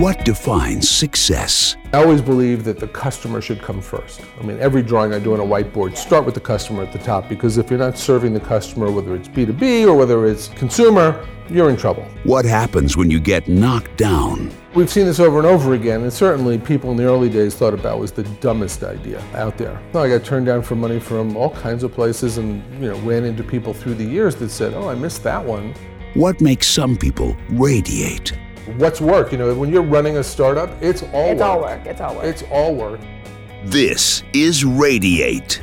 What defines success? I always believe that the customer should come first. I mean, every drawing I do on a whiteboard, start with the customer at the top because if you're not serving the customer, whether it's B2B or whether it's consumer, you're in trouble. What happens when you get knocked down? We've seen this over and over again, and certainly people in the early days thought about was the dumbest idea out there. I got turned down for money from all kinds of places and, you know, ran into people through the years that said, oh, I missed that one. What makes some people radiate? What's work? You know, when you're running a startup, it's all It's work. all work. It's all work. It's all work. This is Radiate.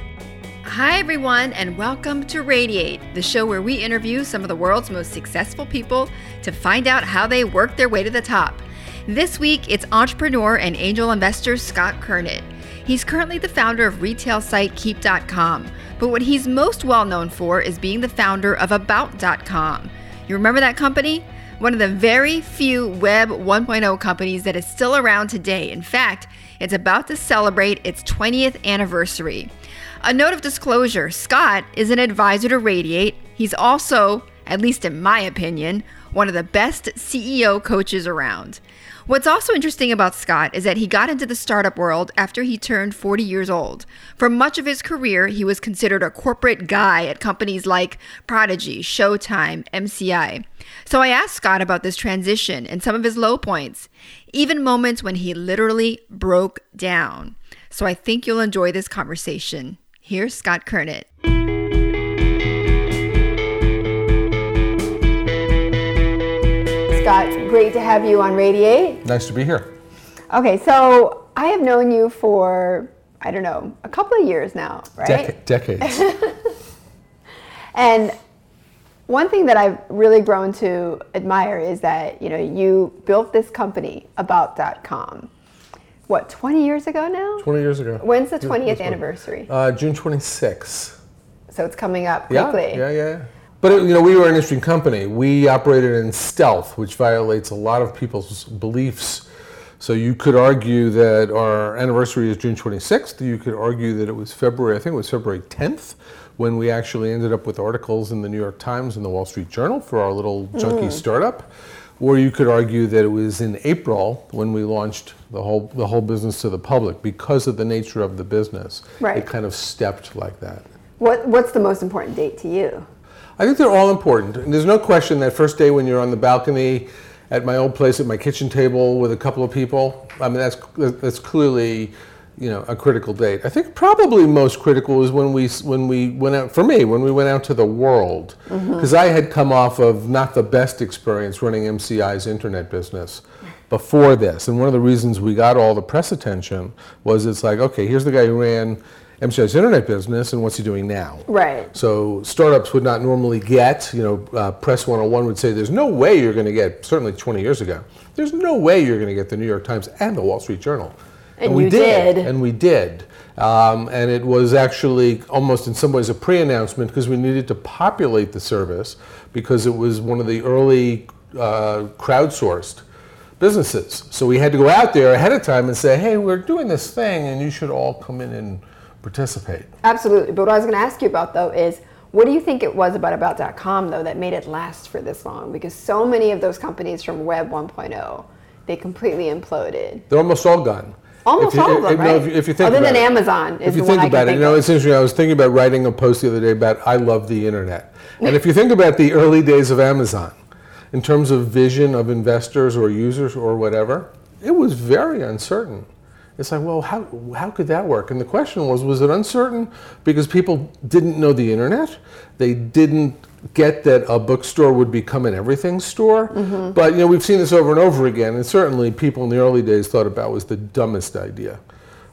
Hi, everyone, and welcome to Radiate, the show where we interview some of the world's most successful people to find out how they work their way to the top. This week, it's entrepreneur and angel investor Scott Kurnit. He's currently the founder of retail site Keep.com, but what he's most well known for is being the founder of About.com. You remember that company? One of the very few Web 1.0 companies that is still around today. In fact, it's about to celebrate its 20th anniversary. A note of disclosure Scott is an advisor to Radiate. He's also, at least in my opinion, one of the best CEO coaches around. What's also interesting about Scott is that he got into the startup world after he turned 40 years old. For much of his career, he was considered a corporate guy at companies like Prodigy, Showtime, MCI. So I asked Scott about this transition and some of his low points, even moments when he literally broke down. So I think you'll enjoy this conversation. Here's Scott Kurnit. Scott, great to have you on Radiate. Nice to be here. Okay, so I have known you for, I don't know, a couple of years now, right? Dec- decades. And one thing that I've really grown to admire is that, you know, you built this company, About.com. What, 20 years ago now? 20 years ago. When's the 20th anniversary? Uh, June 26th. So it's coming up Yeah, quickly. yeah, yeah. But it, you know, we were an interesting company. We operated in stealth, which violates a lot of people's beliefs. So you could argue that our anniversary is June 26th. You could argue that it was February. I think it was February 10th when we actually ended up with articles in the New York Times and the Wall Street Journal for our little junky mm. startup. Or you could argue that it was in April when we launched the whole the whole business to the public because of the nature of the business. Right. It kind of stepped like that. What, what's the most important date to you? I think they're all important. And there's no question that first day when you're on the balcony at my old place at my kitchen table with a couple of people, I mean, that's, that's clearly, you know, a critical date. I think probably most critical is when we, when we went out, for me, when we went out to the world. Mm-hmm. Because I had come off of not the best experience running MCI's internet business before this. And one of the reasons we got all the press attention was it's like, okay, here's the guy who ran MCI's internet business and what's he doing now? Right. So startups would not normally get, you know, uh, Press 101 would say, there's no way you're going to get, certainly 20 years ago, there's no way you're going to get the New York Times and the Wall Street Journal. And we you did. And we did. Um, and it was actually almost in some ways a pre-announcement because we needed to populate the service because it was one of the early uh, crowdsourced businesses. So we had to go out there ahead of time and say, hey, we're doing this thing and you should all come in and participate. Absolutely. But what I was going to ask you about though is what do you think it was about about.com though that made it last for this long? Because so many of those companies from Web 1.0, they completely imploded. They're almost all gone. Almost you- all of them, if- right? If you, if you think Other about than it. Amazon is if you the think one I can about it, think you know, of. it's interesting. I was thinking about writing a post the other day about I love the internet, and if you think about the early days of Amazon, in terms of vision of investors or users or whatever, it was very uncertain. It's like, well, how, how could that work? And the question was, was it uncertain because people didn't know the internet? They didn't get that a bookstore would become an everything store. Mm-hmm. But, you know, we've seen this over and over again, and certainly people in the early days thought about was the dumbest idea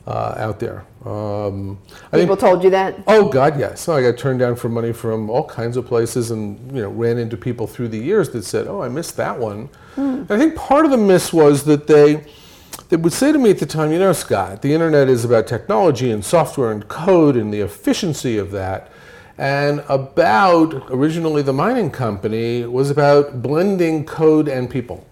uh, out there. Um, I think People told you that? Oh God, yes. I got turned down for money from all kinds of places, and you know, ran into people through the years that said, "Oh, I missed that one." And I think part of the miss was that they they would say to me at the time, "You know, Scott, the internet is about technology and software and code and the efficiency of that." And about originally the mining company was about blending code and people.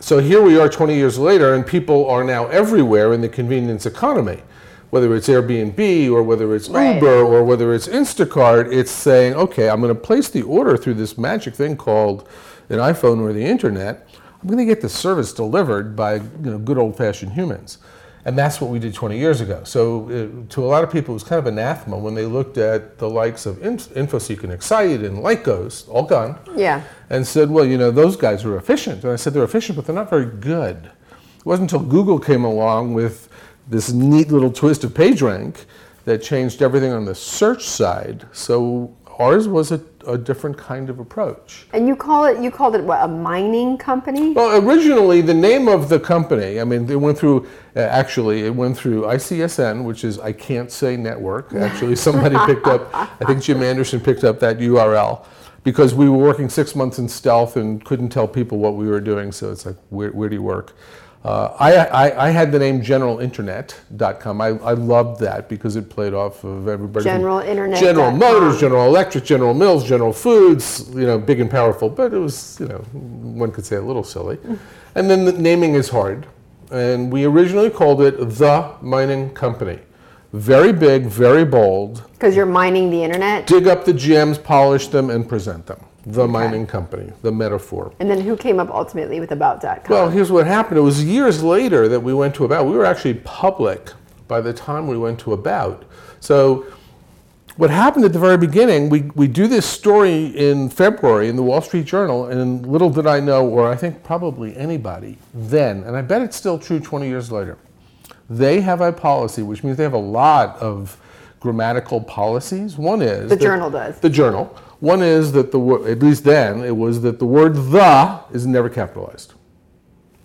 So here we are 20 years later, and people are now everywhere in the convenience economy. Whether it's Airbnb or whether it's Right. Uber or whether it's Instacart, it's saying, okay, I'm going to place the order through this magic thing called an iPhone or the internet. I'm going to get the service delivered by you know, good old fashioned humans. And that's what we did 20 years ago. So, uh, to a lot of people, it was kind of anathema when they looked at the likes of Inf- InfoSeek and Excite and Lycos, all gone, Yeah. and said, well, you know, those guys were efficient. And I said, they're efficient, but they're not very good. It wasn't until Google came along with this neat little twist of PageRank that changed everything on the search side. So ours was a, a different kind of approach. And you call it you called it what a mining company? Well, originally the name of the company, I mean, it went through, uh, actually, it went through ICSN, which is I Can't Say Network. Actually, somebody picked up, I think Jim Anderson picked up that URL because we were working six months in stealth and couldn't tell people what we were doing. So it's like, where, where do you work? Uh, I, I, I had the name generalinternet.com. I, I loved that because it played off of everybody. from Generalinternet.com. General Motors, General Electric, General Mills, General Foods, you know, big and powerful, but it was, you know, one could say a little silly. And then the naming is hard. And we originally called it The Mining Company. Very big, very bold. Because you're mining the internet. Dig up the gems, polish them, and present them. The Mining Company, the metaphor. And then who came up ultimately with about.com? Well, here's what happened. It was years later that we went to About. We were actually public by the time we went to About. So, what happened at the very beginning, we, we do this story in February in the Wall Street Journal, and little did I know, or I think probably anybody then, and I bet it's still true 20 years later, they have a policy, which means they have a lot of grammatical policies. One is The Journal does. The journal. One is that the wo- at least then it was that the word the is never capitalized.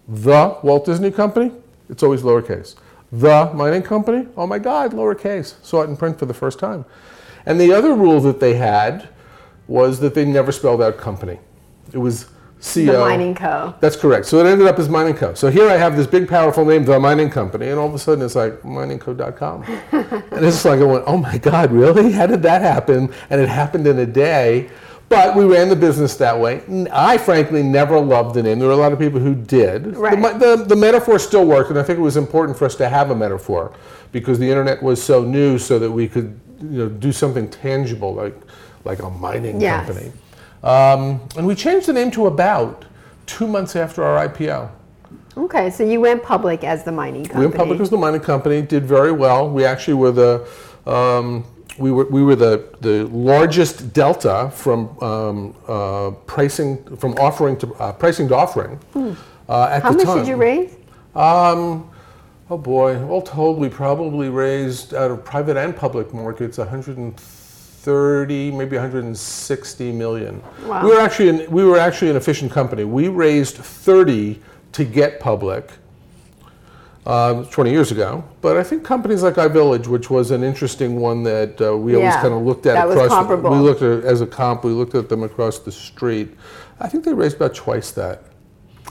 The Walt Disney Company, it's always lowercase. The mining company, oh my God, lowercase. Saw it in print for the first time. And the other rule that they had was that they never spelled out company. It was C the mining co. That's correct. So it ended up as Mining Co. So here I have this big, powerful name, The Mining Company, and all of a sudden it's like miningco.com. and it's like I went, oh my God, really? How did that happen? And it happened in a day. But we ran the business that way. I frankly never loved the name. There were a lot of people who did. The Right. mi- The, the, metaphor still worked, and I think it was important for us to have a metaphor because the internet was so new, so that we could, you know, do something tangible like like a mining Yes. company. Um, and we changed the name to About two months after our IPO. Okay, so you went public as the mining company. We went public as the mining company, did very well. We actually were the um, we were we were the the largest delta from um, uh, pricing from offering to uh, pricing to offering. Uh, at Hmm. How the much did you raise? Um, oh boy, all told, we probably raised out of private and public markets 130, maybe 160 million. Wow. We were actually an, we were actually an efficient company. We raised 30 to get public. Uh, 20 years ago, but I think companies like iVillage, which was an interesting one that uh, we always kind of looked at across. the- comparable. we looked at as a comp. We looked at them across the street. I think they raised about twice that.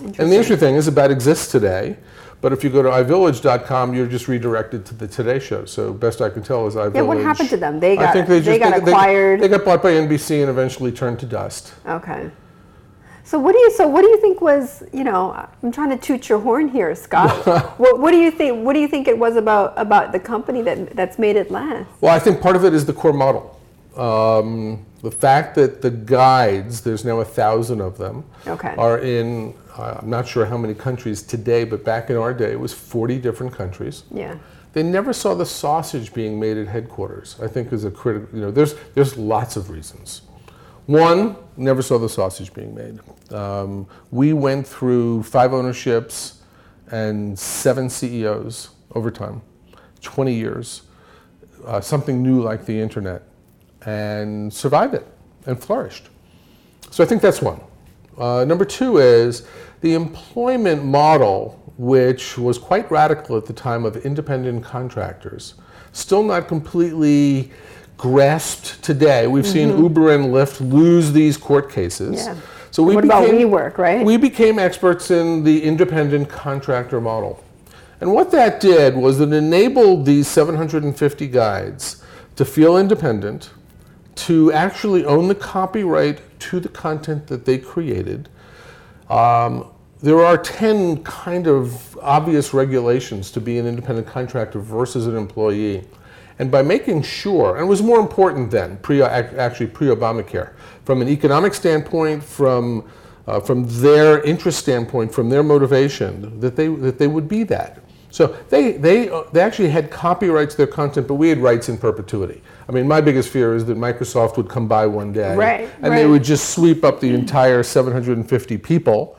And the interesting thing is, about exists today, but if you go to iVillage.com, you're just redirected to the Today Show. So best I can tell is iVillage. Yeah, what happened to them? They I got think they, they just, got acquired. They, got bought by NBC and eventually turned to dust. Okay. So what do you so what do you think was you know I'm trying to toot your horn here, Scott. what, what do you think what do you think it was about about the company that that's made it last? Well, I think part of it is the core model. Um, the fact that the guides, there's now a thousand of them, Okay. are in, I'm not sure how many countries today, but back in our day, it was 40 different countries. Yeah. They never saw the sausage being made at headquarters. I think is a critical. You know, there's there's lots of reasons. One, never saw the sausage being made. Um, we went through five ownerships and seven CEOs over time, 20 years, uh, something new like the internet, and survived it and flourished. So I think that's one. Uh, number two is the employment model, which was quite radical at the time of independent contractors, still not completely grasped today. We've seen Uber and Lyft lose these court cases. Mm-hmm. Yeah. So we What about became, WeWork, right? We became experts in the independent contractor model. And what that did was it enabled these 750 guides to feel independent, to actually own the copyright to the content that they created. Um, there are 10 kind of obvious regulations to be an independent contractor versus an employee. And by making sure, and it was more important then, pre, actually pre Obamacare, from an economic standpoint, from uh, from their interest standpoint, from their motivation, that they that they would be that. So they they uh, they actually had copyrights to their content, but we had rights in perpetuity. I mean, my biggest fear is that Microsoft would come by one day Right, and they would just sweep up the entire 750 people.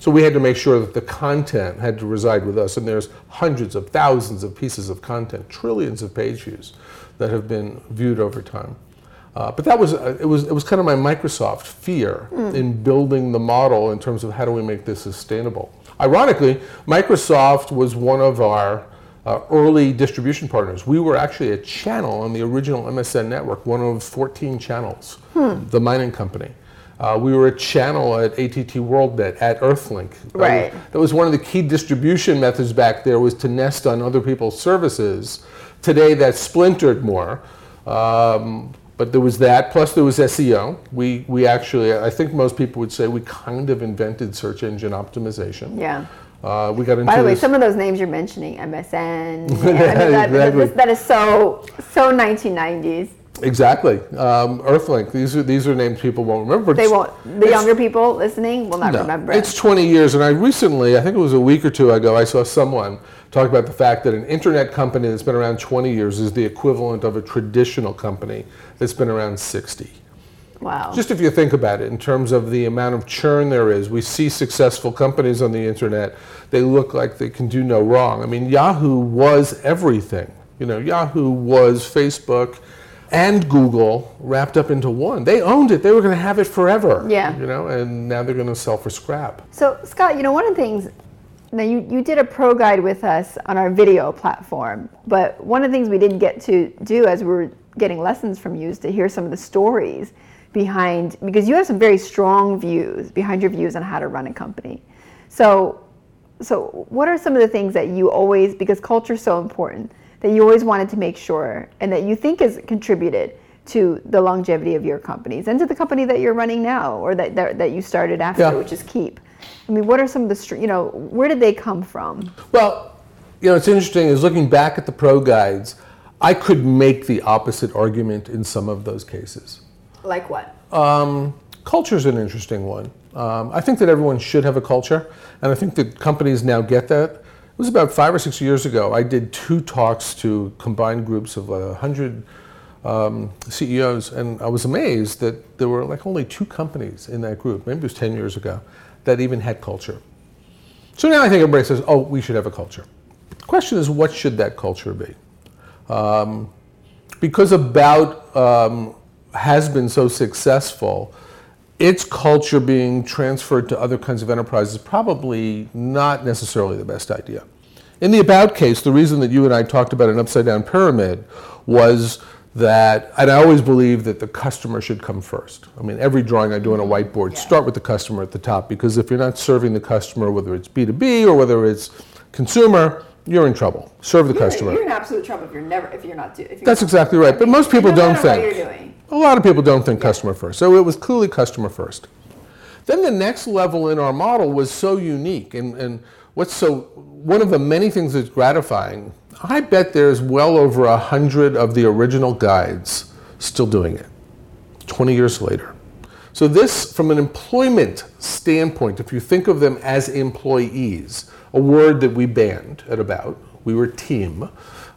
So we had to make sure that the content had to reside with us, and there's hundreds of thousands of pieces of content, trillions of page views that have been viewed over time. Uh, but that was uh, it was it was kind of my Microsoft fear in building the model in terms of how do we make this sustainable. Ironically, Microsoft was one of our uh, early distribution partners. We were actually a channel on the original MSN network, one of 14 channels, the mining company. Uh, we were a channel at ATT WorldNet at Earthlink. That was- Right. that was one of the key distribution methods back there was to nest on other people's services. Today that's splintered more. Um, but there was that, plus there was SEO. We, we actually, I think most people would say we kind of invented search engine optimization. Yeah. Uh, we got into By the way, some of those names you're mentioning, MSN, yeah, that, exactly. that- that is so so 1990s. Exactly. Um, Earthlink. These are these are names people won't remember. They won't. The younger people listening will not No, remember. It's 20 years, and I recently, I think it was a week or two ago, I saw someone talk about the fact that an internet company that's been around 20 years is the equivalent of a traditional company that's been around 60. Wow. Just if you think about it, in terms of the amount of churn there is, we see successful companies on the internet. They look like they can do no wrong. I mean, Yahoo was everything. You know, Yahoo was Facebook and Google wrapped up into one. They owned it. They were going to have it forever. Yeah. You know, and now they're going to sell for scrap. So, Scott, you know, one of the things, now you, you did a pro guide with us on our video platform, but one of the things we didn't get to do as we were getting lessons from you is to hear some of the stories behind, because you have some very strong views behind your views on how to run a company. So, so what are some of the things that you always, because culture is so important, that you always wanted to make sure and that you think has contributed to the longevity of your companies and to the company that you're running now or that, that, that you started after, Yeah. which is Keep? I mean, what are some of the, you know, where did they come from? Well, you know, it's interesting is looking back at the pro guides, I could make the opposite argument in some of those cases. Like what? Um, culture is an interesting one. Um, I think that everyone should have a culture, and I think that companies now get that. It was about five or six years ago. I did two talks to combined groups of a hundred um, CEOs, and I was amazed that there were like only two companies in that group. Maybe it was ten years ago that even had culture. So now I think everybody says, "Oh, we should have a culture." The question is, what should that culture be? Um, because About um, has been so successful, its culture being transferred to other kinds of enterprises is probably not necessarily the best idea. In the About case, the reason that you and I talked about an upside down pyramid was that, and I always believe that the customer should come first. I mean, every drawing I do on a whiteboard, start with the customer at the top, because if you're not serving the customer, whether it's B2B or whether it's consumer, you're in trouble. Serve the customer. You're in absolute trouble if you're never, if you're not doing. That's exactly right. But most people don't think. A lot of people don't think customer first. So it was clearly customer first. Then the next level in our model was so unique. And, and what's so, one of the many things that's gratifying, I bet there's well over a hundred of the original guides still doing it 20 years later. So this, from an employment standpoint, if you think of them as employees, a word that we banned at About, we were team.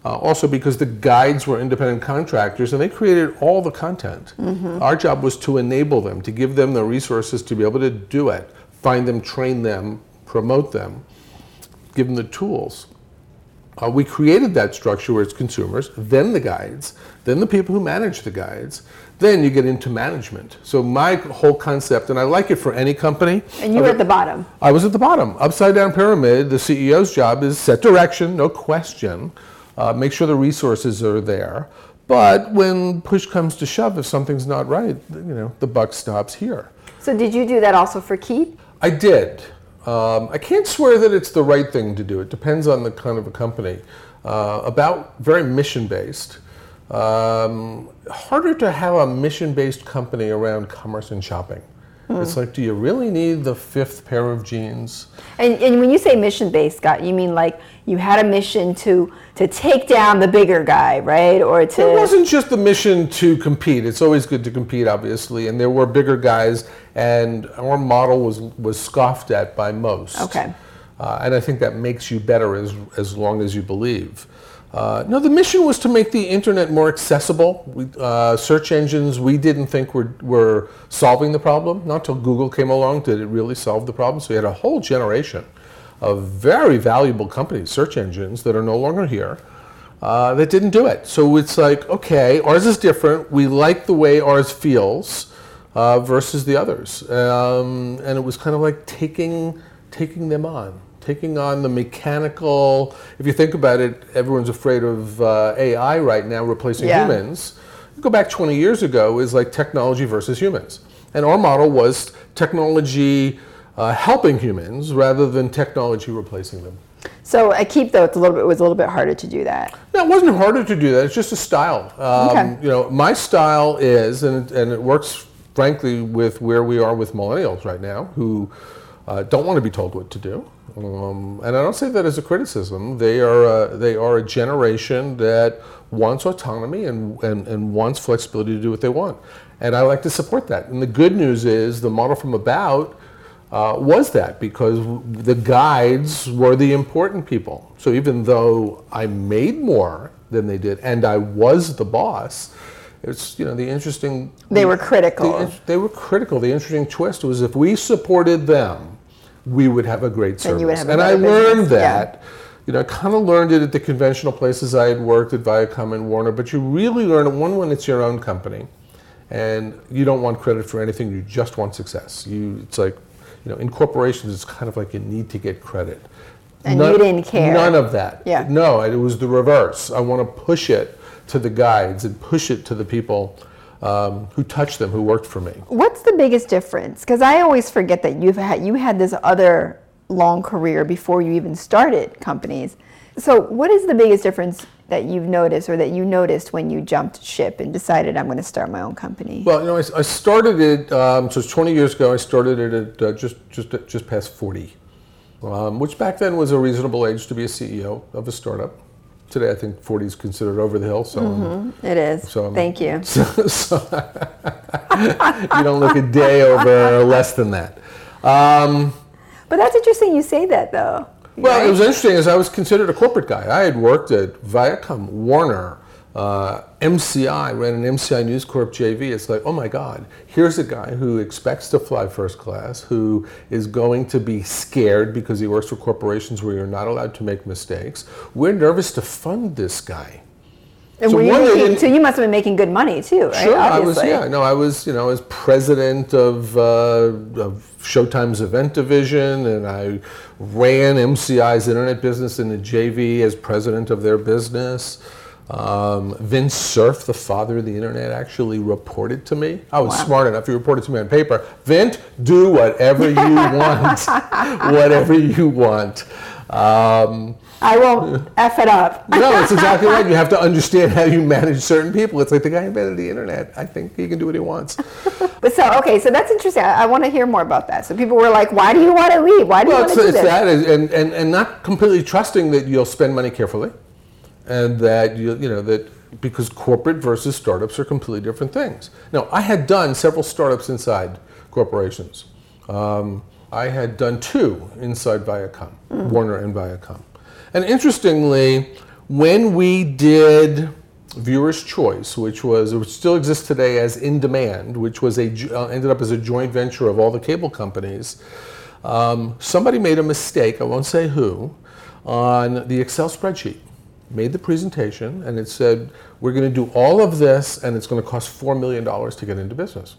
Uh, also because the guides were independent contractors and they created all the content. Our job was to enable them, to give them the resources to be able to do it, find them, train them, promote them, give them the tools. Uh, we created that structure where it's consumers, then the guides, then the people who manage the guides, then you get into management. So my whole concept, and I like it for any company. And you were at the bottom. I was at the bottom. Upside down pyramid, the CEO's job is set direction, no question, uh, make sure the resources are there. But when push comes to shove, if something's not right, you know, the buck stops here. So did you do that also for Keep? I did. Um, I can't swear that it's the right thing to do. It depends on the kind of a company. Uh, about very mission based. Um, harder to have a mission based company around commerce and shopping. It's like, do you really need the fifth pair of jeans? And, and when you say mission based, Scott, you mean like you had a mission to to take down the bigger guy, right? Or to It wasn't just the mission to compete. It's always good to compete, obviously, and there were bigger guys, and our model was was scoffed at by most. Okay. Uh, and I think that makes you better as as long as you believe. Uh, no, the mission was to make the internet more accessible. We, uh, search engines we didn't think were, were solving the problem. Not until Google came along did it really solve the problem. So we had a whole generation of very valuable companies, search engines, that are no longer here, uh, that didn't do it. So it's like, okay, ours is different. We like the way ours feels uh, versus the others. Um, and it was kind of like taking, taking them on taking on the mechanical. If you think about it, everyone's afraid of uh, AI right now replacing Yeah. humans. Go back 20 years ago is like technology versus humans, and our model was technology uh, helping humans rather than technology replacing them. so I Keep though it's a little bit it was a little bit harder to do that. No, it wasn't harder to do that. It's just a style. Um, Okay. You know, my style is, and, and it works, frankly, with where we are with millennials right now, who uh, don't want to be told what to do. Um, and I don't say that as a criticism. They are a, they are a generation that wants autonomy and, and, and wants flexibility to do what they want. And I like to support that. And the good news is the model from About uh, was that because the guides were the important people. So even though I made more than they did and I was the boss, it's you know the interesting. They were critical. the they were critical. The interesting twist was if we supported them, we would have a great service. Then you would have a and I better learned business, yeah. that. You know, I kind of learned it at the conventional places I had worked at Viacom and Warner, but you really learn it one when it's your own company and you don't want credit for anything you just want success you it's like you know in corporations it's kind of like you need to get credit And you didn't care. none of that Yeah. no it was the reverse i want to push it to the guides and push it to the people um, who touched them who worked for me What's the biggest difference? Because I always forget that you've had you had this other long career before you even started companies. So what is the biggest difference that you've noticed or that you noticed when you jumped ship and decided I'm going to start my own company? well you know i, I started it um, so it's 20 years ago i started it at uh, just just just past 40 um, which back then was a reasonable age to be a ceo of a startup today i think 40 is considered over the hill so um, it is. so I'm- Thank you. so, so you don't look a day over less than that. Um, But that's interesting you say that though. Well, right? it was interesting as I was considered a corporate guy. I had worked at Viacom, Warner, uh, MCI, ran an MCI News Corp JV. It's like, oh my God, here's a guy who expects to fly first class, who is going to be scared because he works for corporations where you're not allowed to make mistakes. We're nervous to fund this guy. And so you one, making, so you must have been making good money too, right? Sure, I was. Yeah, no, I was. You know, as president of, uh, of Showtime's event division, and I ran MCI's internet business in the JV as president of their business. Um, Vint Cerf, the father of the internet, actually reported to me. I was smart enough; he reported to me on paper. Vint, do whatever you want, whatever you want. Um, I won't f it up. no, it's exactly right. You have to understand how you manage certain people. It's like the guy invented the internet. I think he can do what he wants. But so okay, so that's interesting. I, I want to hear more about that. So people were like, "Why do you want to leave? Why do Well, you want to do it's this?" that, and, and, and not completely trusting that you'll spend money carefully, and that you you know that because corporate versus startups are completely different things. Now, I had done several startups inside corporations. Um, I had done two inside Viacom, Warner and Viacom, and interestingly, when we did Viewer's Choice, which was which still exists today as In Demand, which was a uh, ended up as a joint venture of all the cable companies. Um, somebody made a mistake, I won't say who, on the Excel spreadsheet. Made the presentation and it said, we're going to do all of this and it's going to cost $4 million to get into business.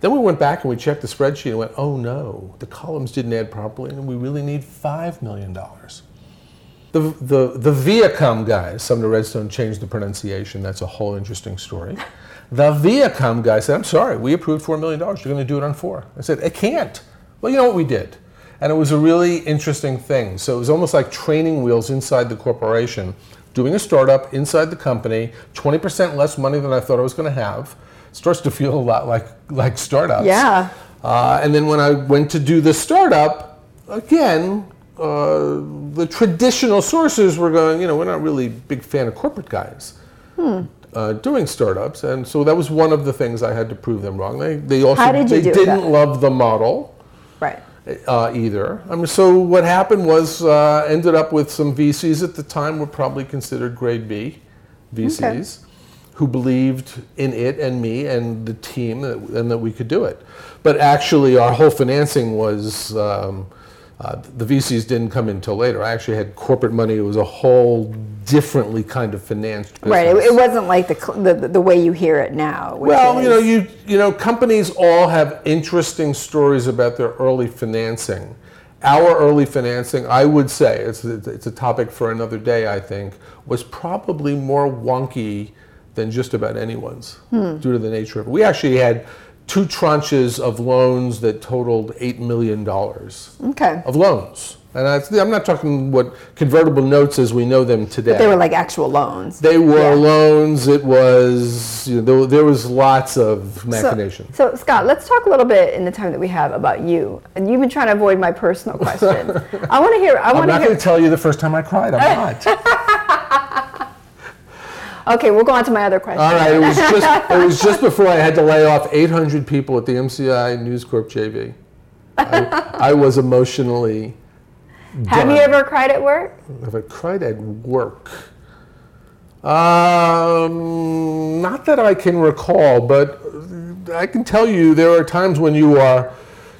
Then we went back and we checked the spreadsheet and went, oh no, the columns didn't add properly and we really need $5 million. The, the, the Viacom guys, some of the Redstone changed the pronunciation. That's a whole interesting story. The Viacom guy said, I'm sorry, we approved $4 million. You're going to do it on four. I said, I can't. Well, you know what we did? And it was a really interesting thing. So it was almost like training wheels inside the corporation, doing a startup inside the company, 20% less money than I thought I was going to have. Starts to feel a lot like, like startups. Yeah. Uh, and then when I went to do the startup, again, uh, the traditional sources were going, you know, we're not really big fan of corporate guys uh, doing startups, and so that was one of the things I had to prove them wrong. They they also did they didn't love the model Right. uh, either. I mean, so what happened was uh, ended up with some VCs at the time were probably considered grade B VCs who believed in it and me and the team and that we could do it. But actually, our whole financing was. Um, uh, the VCs didn't come in until later. I actually had corporate money. It was a whole differently kind of financed business. Right. It, it wasn't like the, the the way you hear it now. Well, you know, you you know, companies all have interesting stories about their early financing. Our early financing, I would say, it's it's a topic for another day. I think was probably more wonky than just about anyone's Hmm. due to the nature of it. We actually had two tranches of loans that totaled eight million dollars Okay. of loans, and that's, I'm not talking what convertible notes as we know them today. They were like actual loans. They were Yeah. loans. It was you know, there, there was lots of machination. So, so, Scott, let's talk a little bit in the time that we have about you. And you've been trying to avoid my personal question. I want to hear. I I'm want not going to tell you the first time I cried. I'm not. Okay, we'll go on to my other question. All right. It was just it was just before I had to lay off 800 people at the MCI News Corp JV. I, I was emotionally. Have you ever cried at work? Have I cried at work? Um, not that I can recall, but I can tell you there are times when you are.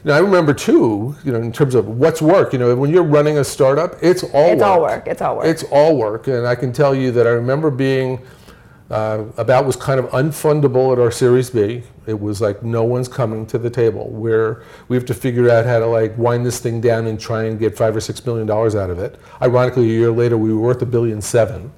You know, I remember too. You know, in terms of what's work. You know, when you're running a startup, it's all It's work. all work. It's all work. It's all work, and I can tell you that I remember being uh, about was kind of unfundable at our Series B. It was like no one's coming to the table. Where we have to figure out how to like wind this thing down and try and get five or six million dollars out of it. Ironically, a year later, we were worth a billion seven.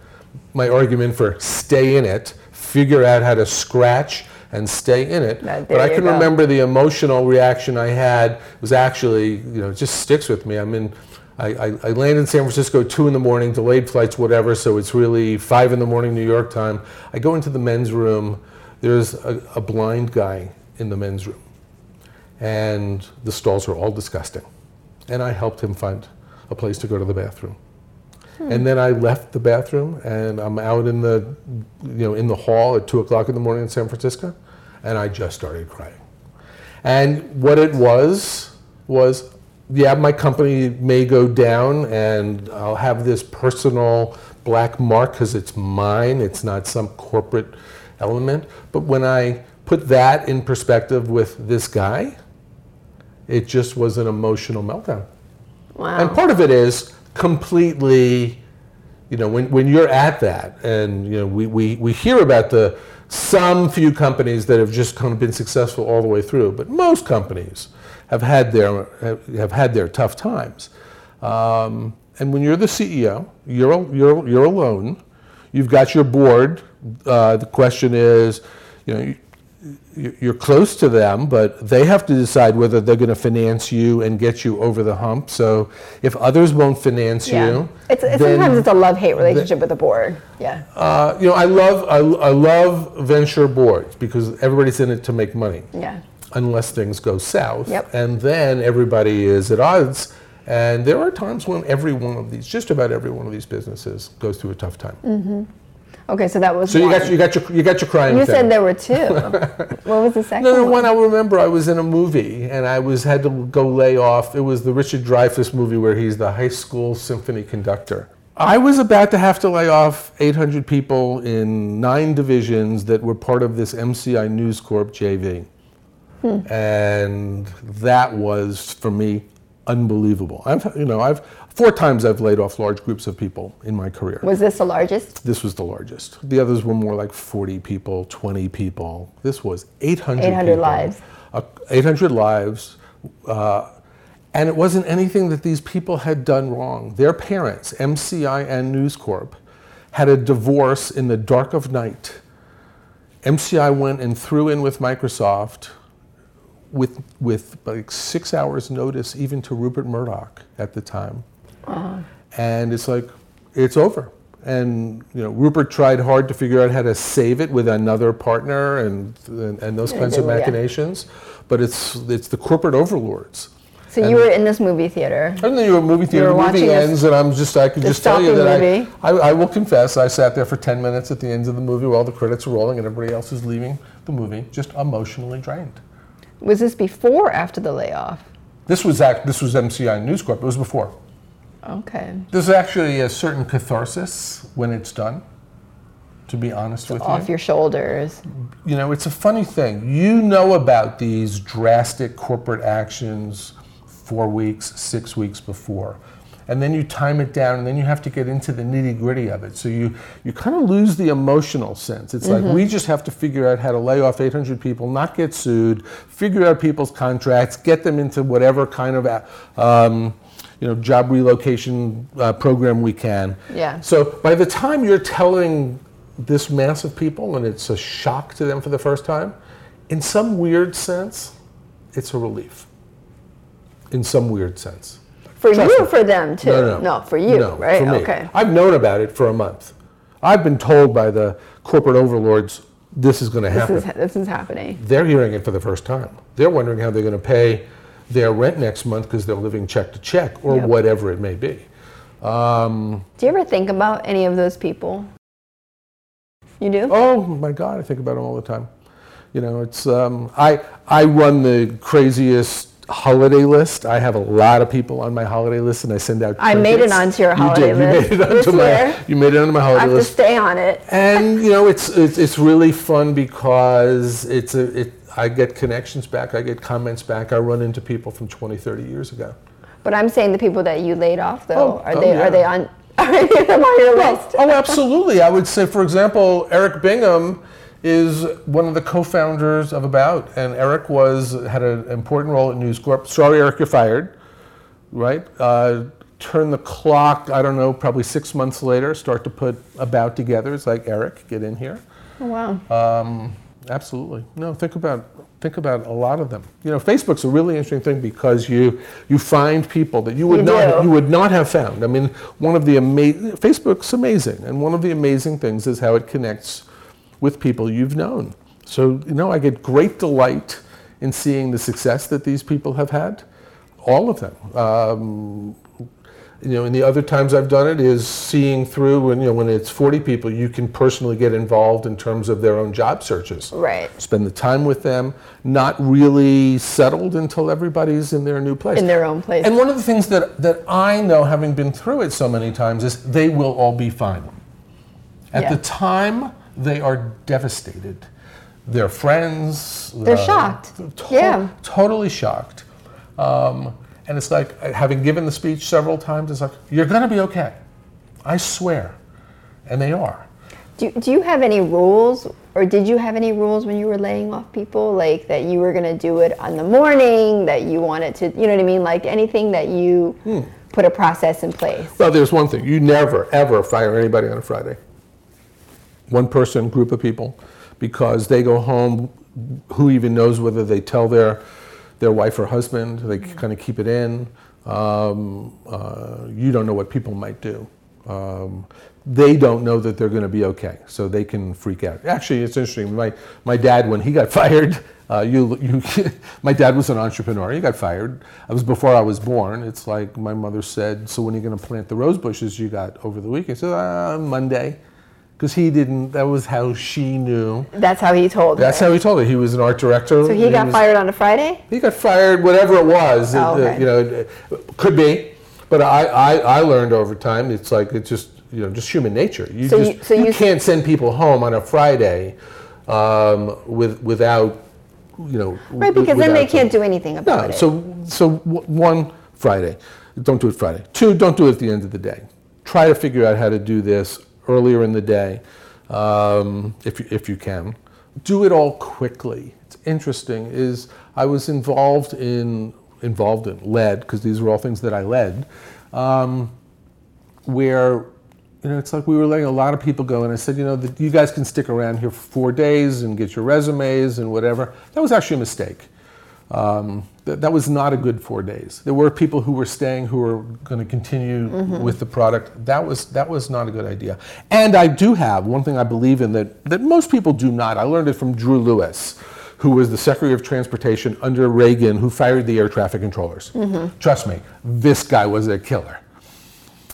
My argument for stay in it, figure out how to scratch and stay in it. Now, but I can go. remember the emotional reaction I had was actually, you know, it just sticks with me. I mean, I, I, I landed in San Francisco two in the morning, delayed flights, whatever. So it's really five in the morning New York time. I go into the men's room. There's a, a blind guy in the men's room, and the stalls are all disgusting. And I helped him find a place to go to the bathroom. Hmm. And then I left the bathroom, and I'm out in the, you know, in the hall at two o'clock in the morning in San Francisco, and I just started crying. And what it was was, yeah, my company may go down, and I'll have this personal black mark because it's mine. It's not some corporate element. But when I put that in perspective with this guy, it just was an emotional meltdown. wow. And part of it is completely, you know, when, when you're at that, and you know, we, we, we hear about the some few companies that have just kind of been successful all the way through, but most companies have had their have, had their tough times. Um, and when you're the CEO, you're you're you're alone. You've got your board. Uh, the question is, you know, you're close to them, but they have to decide whether they're going to finance you and get you over the hump. So if others won't finance yeah. you, It's, it's then, sometimes it's a love hate relationship with the board. Yeah. uh, you know, I love I, I love venture boards because everybody's in it to make money, Yeah. unless things go south, Yep. and then everybody is at odds. And there are times when every one of these, just about every one of these businesses, goes through a tough time. Okay, so that was So you got you got your you got your crying. You thing. said there were two. what was the second No, no, one? one I remember I was in a movie and I was had to go lay off. It was the Richard Dreyfuss movie where he's the high school symphony conductor. I was about to have to lay off 800 people in nine divisions that were part of this MCI News Corp JV. Hmm. And that was for me unbelievable. I've you know, I've four times I've laid off large groups of people in my career. Was this the largest? This was the largest. The others were more like 40 people, 20 people. This was 800 800 people. lives. Uh, 800 lives. Uh, and it wasn't anything that these people had done wrong. Their parents, MCI and News Corp, had a divorce in the dark of night. MCI went and threw in with Microsoft with, with like six hours notice even to Rupert Murdoch at the time. And it's like, it's over. and you know Rupert tried hard to figure out how to save it with another partner and and, and those kinds of yeah. machinations. But it's it's the corporate overlords. So you were in this movie theater. And then you were movie theater, the movie this- ends, and I'm just, I could just tell you that movie. I, I, I will confess, I sat there for 10 minutes at the end of the movie while the credits were rolling and everybody else is leaving the movie, just emotionally drained. Was this before or after the layoff? This was act, this was MCI News Corp. It was before. Okay. There's actually a certain catharsis when it's done. To be honest with Off you, Off your shoulders. you know, it's a funny thing. You know about these drastic corporate actions four weeks, six weeks before. And then you time it down, and then you have to get into the nitty gritty of it. So you, you kind of lose the emotional sense. It's like we just have to figure out how to lay off 800 people, not get sued, figure out people's contracts, get them into whatever kind of um, you know, job relocation uh, program we can. Yeah. So by the time you're telling this mass of people and it's a shock to them for the first time, in some weird sense, it's a relief. In some weird sense. For Trust you me. or for them too? No, no. no for you, No, right? for. Okay. I've known about it for a month. I've been told by the corporate overlords this is going to This happen. is this is happening. They're hearing it for the first time. They're wondering how they're going to pay their rent next month because they're living check to check or Yep. whatever it may be. Um, Do you ever think about any of those people? You do? Oh my God, I think about them all the time. You know, it's um, I I run the craziest holiday list. I have a lot of people on my holiday list, and I send out. I made it onto your holiday did. list You made it this onto my. year. You made it onto my holiday I have to list. stay on it. And you know, it's it's, it's really fun because it's a it. I get connections back. I get comments back. I run into people from 20, 30 years ago. But I'm saying the people that you laid off though, Oh, are oh, they yeah. are they on are any of them on your list? Oh, absolutely. I would say, for example, Eric Bingham is one of the co-founders of About, and Eric was had an important role at News Corp. Sorry, Eric, you're fired. Right? Uh, turn the clock. I don't know. Probably six months later, start to put About together. It's like Eric, get in here. Oh, wow. Um, absolutely. No, think about think about a lot of them. You know, Facebook's a really interesting thing because you you find people that you would You not do. you would not have found. I mean, one of the amazing Facebook's amazing, and one of the amazing things is how it connects with people you've known. So you know, I get great delight in seeing the success that these people have had, all of them. Um, you know, and the other times I've done it is seeing through when you know when it's 40 people, you can personally get involved in terms of their own job searches. Right. Spend the time with them, not really settled until everybody's in their new place. In their own place. And one of the things that that I know, having been through it so many times, is they will all be fine. At Yeah. the time, they are devastated. Their friends. They're uh, shocked. to- Yeah. Totally shocked. Um, and it's like, uh, having given the speech several times, it's like, you're going to be okay. I swear. And they are. Do, do you have any rules, or did you have any rules when you were laying off people, like that you were going to do it on the morning, that you wanted to, you know what I mean, like anything that you Hmm. put a process in place? Well, there's one thing. You never, ever fire anybody on a Friday. One person, group of people, because they go home, who even knows whether they tell their, their wife or husband, they kind of keep it in. Um, uh, you don't know what people might do. Um, they don't know that they're going to be okay, so they can freak out. Actually, it's interesting. My, my dad, when he got fired, uh, you, you, my dad was an entrepreneur. He got fired. It was before I was born. It's like my mother said, "So when are you going to plant the rose bushes you got over the weekend?" I said, uh, "Monday," because he didn't. That was how she knew. That's how he told it. That's her. how he told her. He was an art director. so he got was- fired on a Friday? he got fired, whatever it was. Oh, it- okay. you know, it could be. But I, I, I learned over time. It's like it's just you know just human nature. You So just you- so you you- can't send people home on a Friday um, with without you know. Right, because then they can't them. do anything about No. it. So so w- one Friday, don't do it Friday. Two, don't do it at the end of the day. Try to figure out how to do this earlier in the day, um, if you, if you can. Do it all quickly. It's interesting. Is I was involved in involved in led because these were all things that I led, um, where you know, it's like we were letting a lot of people go, and I said, you know, that you guys can stick around here for four days and get your resumes and whatever. That was actually a mistake. Um, that, that was not a good four days. There were people who were staying who were going to continue mm-hmm. with the product. That was that was not a good idea. And I do have one thing I believe in that that most people do not. I learned it from Drew Lewis, who was the Secretary of Transportation under Reagan, who fired the air traffic controllers. Mm-hmm. Trust me, this guy was a killer.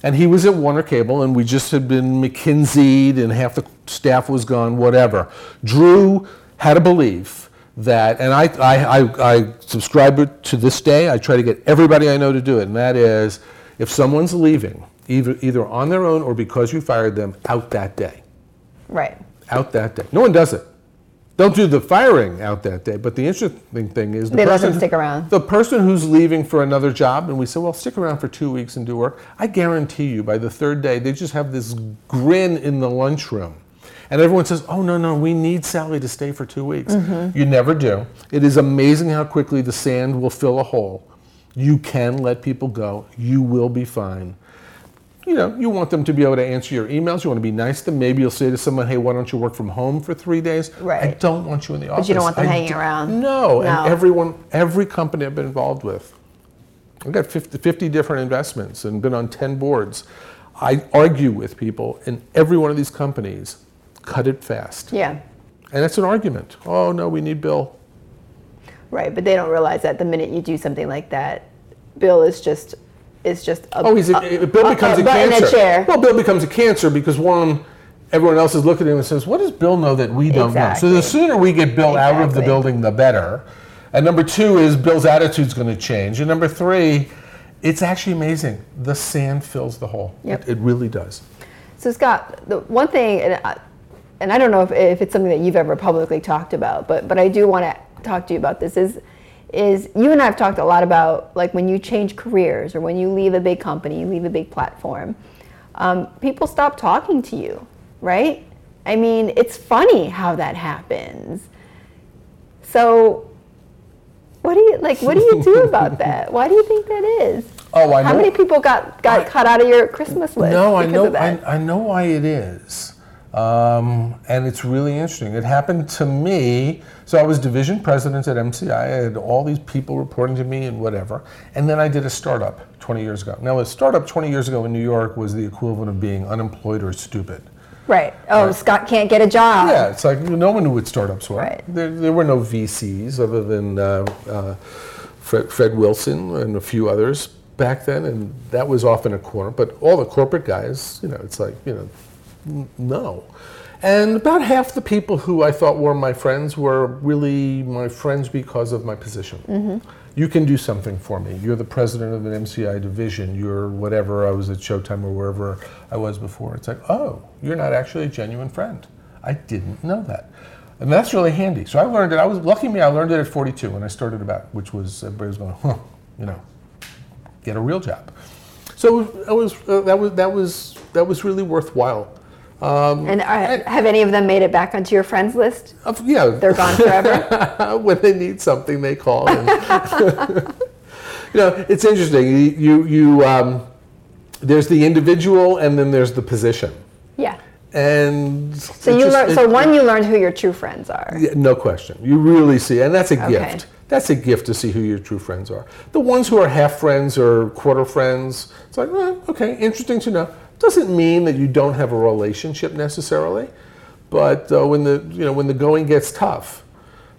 And he was at Warner Cable, and we just had been McKinseyed, and half the staff was gone, whatever. Drew had a belief that, and I, I, I, I subscribe to this day, I try to get everybody I know to do it, and that is if someone's leaving, either, either on their own or because you fired them, out that day. Right. Out that day. No one does it. Don't do the firing out that day. But the interesting thing is the They let person them stick around. The person who's leaving for another job, and we say, well, stick around for two weeks and do work. I guarantee you, by the third day, they just have this grin in the lunchroom. And everyone says, oh, no, no, we need Sally to stay for two weeks. Mm-hmm. You never do. It is amazing how quickly the sand will fill a hole. You can let people go. You will be fine you know, you want them to be able to answer your emails. You want to be nice to them. Maybe you'll say to someone, "Hey, why don't you work from home for three days?" Right. I don't want you in the office. But you don't want them I hanging do- around. No, No. and everyone, every company I've been involved with, I've got 50, 50 different investments and been on 10 boards. I argue with people in every one of these companies. Cut it fast, Yeah. and it's an argument. Oh no, we need Bill. Right. But they don't realize that the minute you do something like that, Bill is just is just a, Oh, he's a, a- uh, Bill becomes a a, cancer. Well, Bill becomes a cancer because one, everyone else is looking at him and says, "What does Bill know that we don't know?" So the sooner we get Bill out of the building, the better. And number two is Bill's attitude's going to change. And number three, it's actually amazing. The sand fills the hole. Yep. It, it really does. So Scott, the one thing, and I, and I don't know if, if it's something that you've ever publicly talked about, but but I do want to talk to you about this. Is is you and I have talked a lot about like when you change careers or when you leave a big company, you leave a big platform, um, people stop talking to you, right? I mean, it's funny how that happens. So. What do you like? What do you do about that? Why do you think that is? Oh, I How know- many people got got cut out of your Christmas list? No, I know. Of that? I, I know why it is, um, and it's really interesting. It happened to me. So I was division president at MCI. I had all these people reporting to me and whatever, and then I did a startup 20 years ago. Now, a startup 20 years ago in New York was the equivalent of being unemployed or stupid. Right. Oh, Scott can't get a job. Yeah, it's like no one knew what startups were. Right. There, there were no VCs other than uh, uh, Fred, Fred Wilson and a few others back then, and that was often a corner. But all the corporate guys, you know, it's like you know, no. And about half the people who I thought were my friends were really my friends because of my position. You can do something for me. You're the president of an MCI division. You're whatever. I was at Showtime or wherever I was before. It's like, oh, you're not actually a genuine friend. I didn't know that. And that's really handy. So I learned it. I was lucky me. I learned it at 42 when I started about, which was everybody was going, huh, you know, get a real job. So that was uh, that was that was that was really worthwhile. Um, And are, have any of them made it back onto your friends list? of- yeah, They're gone forever. when they need something, they call. And, you know, it's interesting. You you, you um, there's the individual, and then there's the position. yeah. And So you learned. So one, you learned who your true friends are. Yeah, no question. You really see, and that's a Okay. gift. That's a gift to see who your true friends are. The ones who are half friends or quarter friends, it's like, eh, okay, interesting to know. Doesn't mean that you don't have a relationship necessarily, but uh, when the you know when the going gets tough,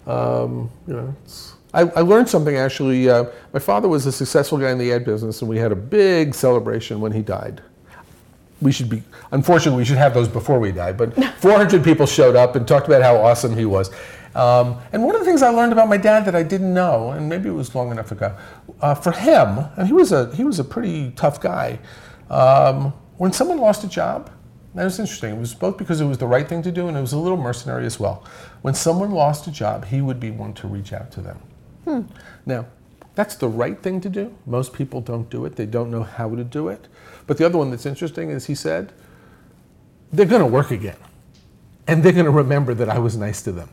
um, you know, it's, I, I learned something actually. Uh, my father was a successful guy in the ad business, and we had a big celebration when he died we should be unfortunately we should have those before we die but 400 people showed up and talked about how awesome he was um, and one of the things i learned about my dad that i didn't know and maybe it was long enough ago uh, for him and he was a he was a pretty tough guy um, when someone lost a job that was interesting it was both because it was the right thing to do and it was a little mercenary as well when someone lost a job he would be one to reach out to them hmm. now, that's the right thing to do. Most people don't do it, they don't know how to do it. But the other one that's interesting is he said, they're going to work again. And they're going to remember that I was nice to them.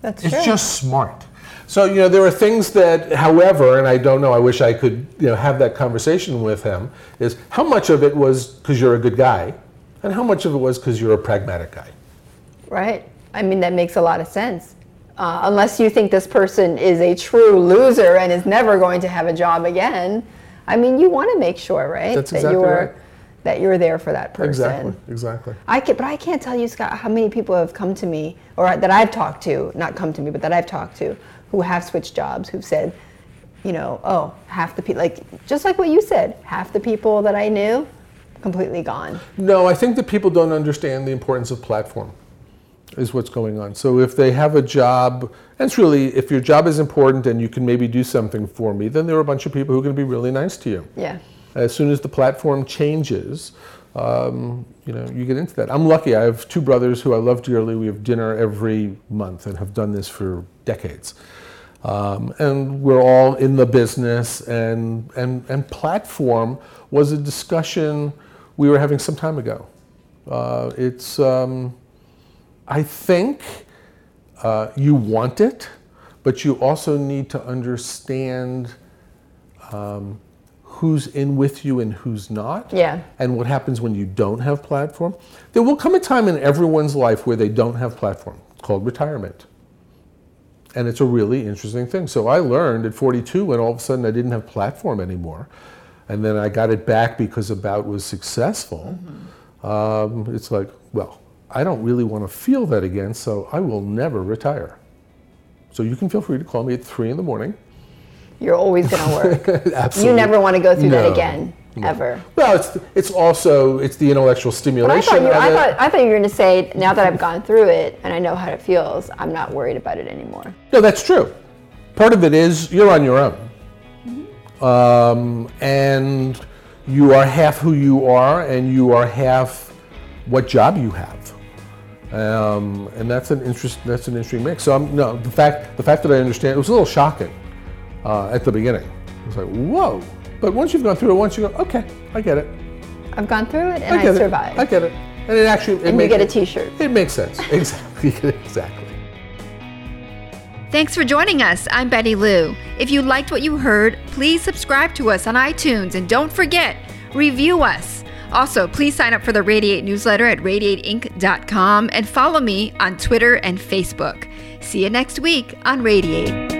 That's it. It's true. just smart. So, you know, there are things that, however, and I don't know, I wish I could, you know, have that conversation with him, is how much of it was because you're a good guy, and how much of it was because you're a pragmatic guy. right. I mean, that makes a lot of sense. uh, unless you think this person is a true loser and is never going to have a job again. I mean, you want to make sure, right? That's that exactly you're right. that you're there for that person. Exactly. Exactly. I can, but I can't tell you, Scott, how many people have come to me, or that I've talked to, not come to me, but that I've talked to, who have switched jobs, who've said, you know, oh, half the people, like just like what you said, half the people that I knew, completely gone. No, I think that people don't understand the importance of platform, is what's going on. So if they have a job, and it's really, if your job is important and you can maybe do something for me, then there are a bunch of people who are going to be really nice to you. Yeah. As soon as the platform changes, um, you know, you get into that. I'm lucky. I have two brothers who I love dearly. We have dinner every month and have done this for decades. Um, and we're all in the business, and, and, and platform was a discussion we were having some time ago. Uh, it's, um, I think uh, you want it, but you also need to understand um, who's in with you and who's not. Yeah. And what happens when you don't have platform. There will come a time in everyone's life where they don't have platform, called retirement. And it's a really interesting thing. So I learned at 42 when all of a sudden I didn't have platform anymore. And then I got it back because About was successful. Um, it's like, well, I don't really want to feel that again, so I will never retire. So you can feel free to call me at three in the morning. You're always going to work. Absolutely. you never want to go through that No, again, ever. Well, it's it's also it's the intellectual But I stimulation. thought, you, I, thought, I thought you were going to say, now that I've gone through it and I know how it feels, I'm not worried about it anymore. No, that's true. Part of it is you're on your own. Um, and you are half who you are, and you are half what job you have. Um, and that's an interest. That's an interesting mix. So I'm, no, the fact the fact that I understand it was a little shocking uh, at the beginning. It's like whoa, but once you've gone through it, once you go, okay, I get it. I've gone through it and I I, get it. survived. I get it. And it actually it and you makes get a it- It makes sense. Exactly. exactly. Thanks for joining us. I'm Betty Liu. If you liked what you heard, please subscribe to us on iTunes and don't forget, review us. Also, please sign up for the Radiate newsletter at radiateinc.com and follow me on Twitter and Facebook. See you next week on Radiate.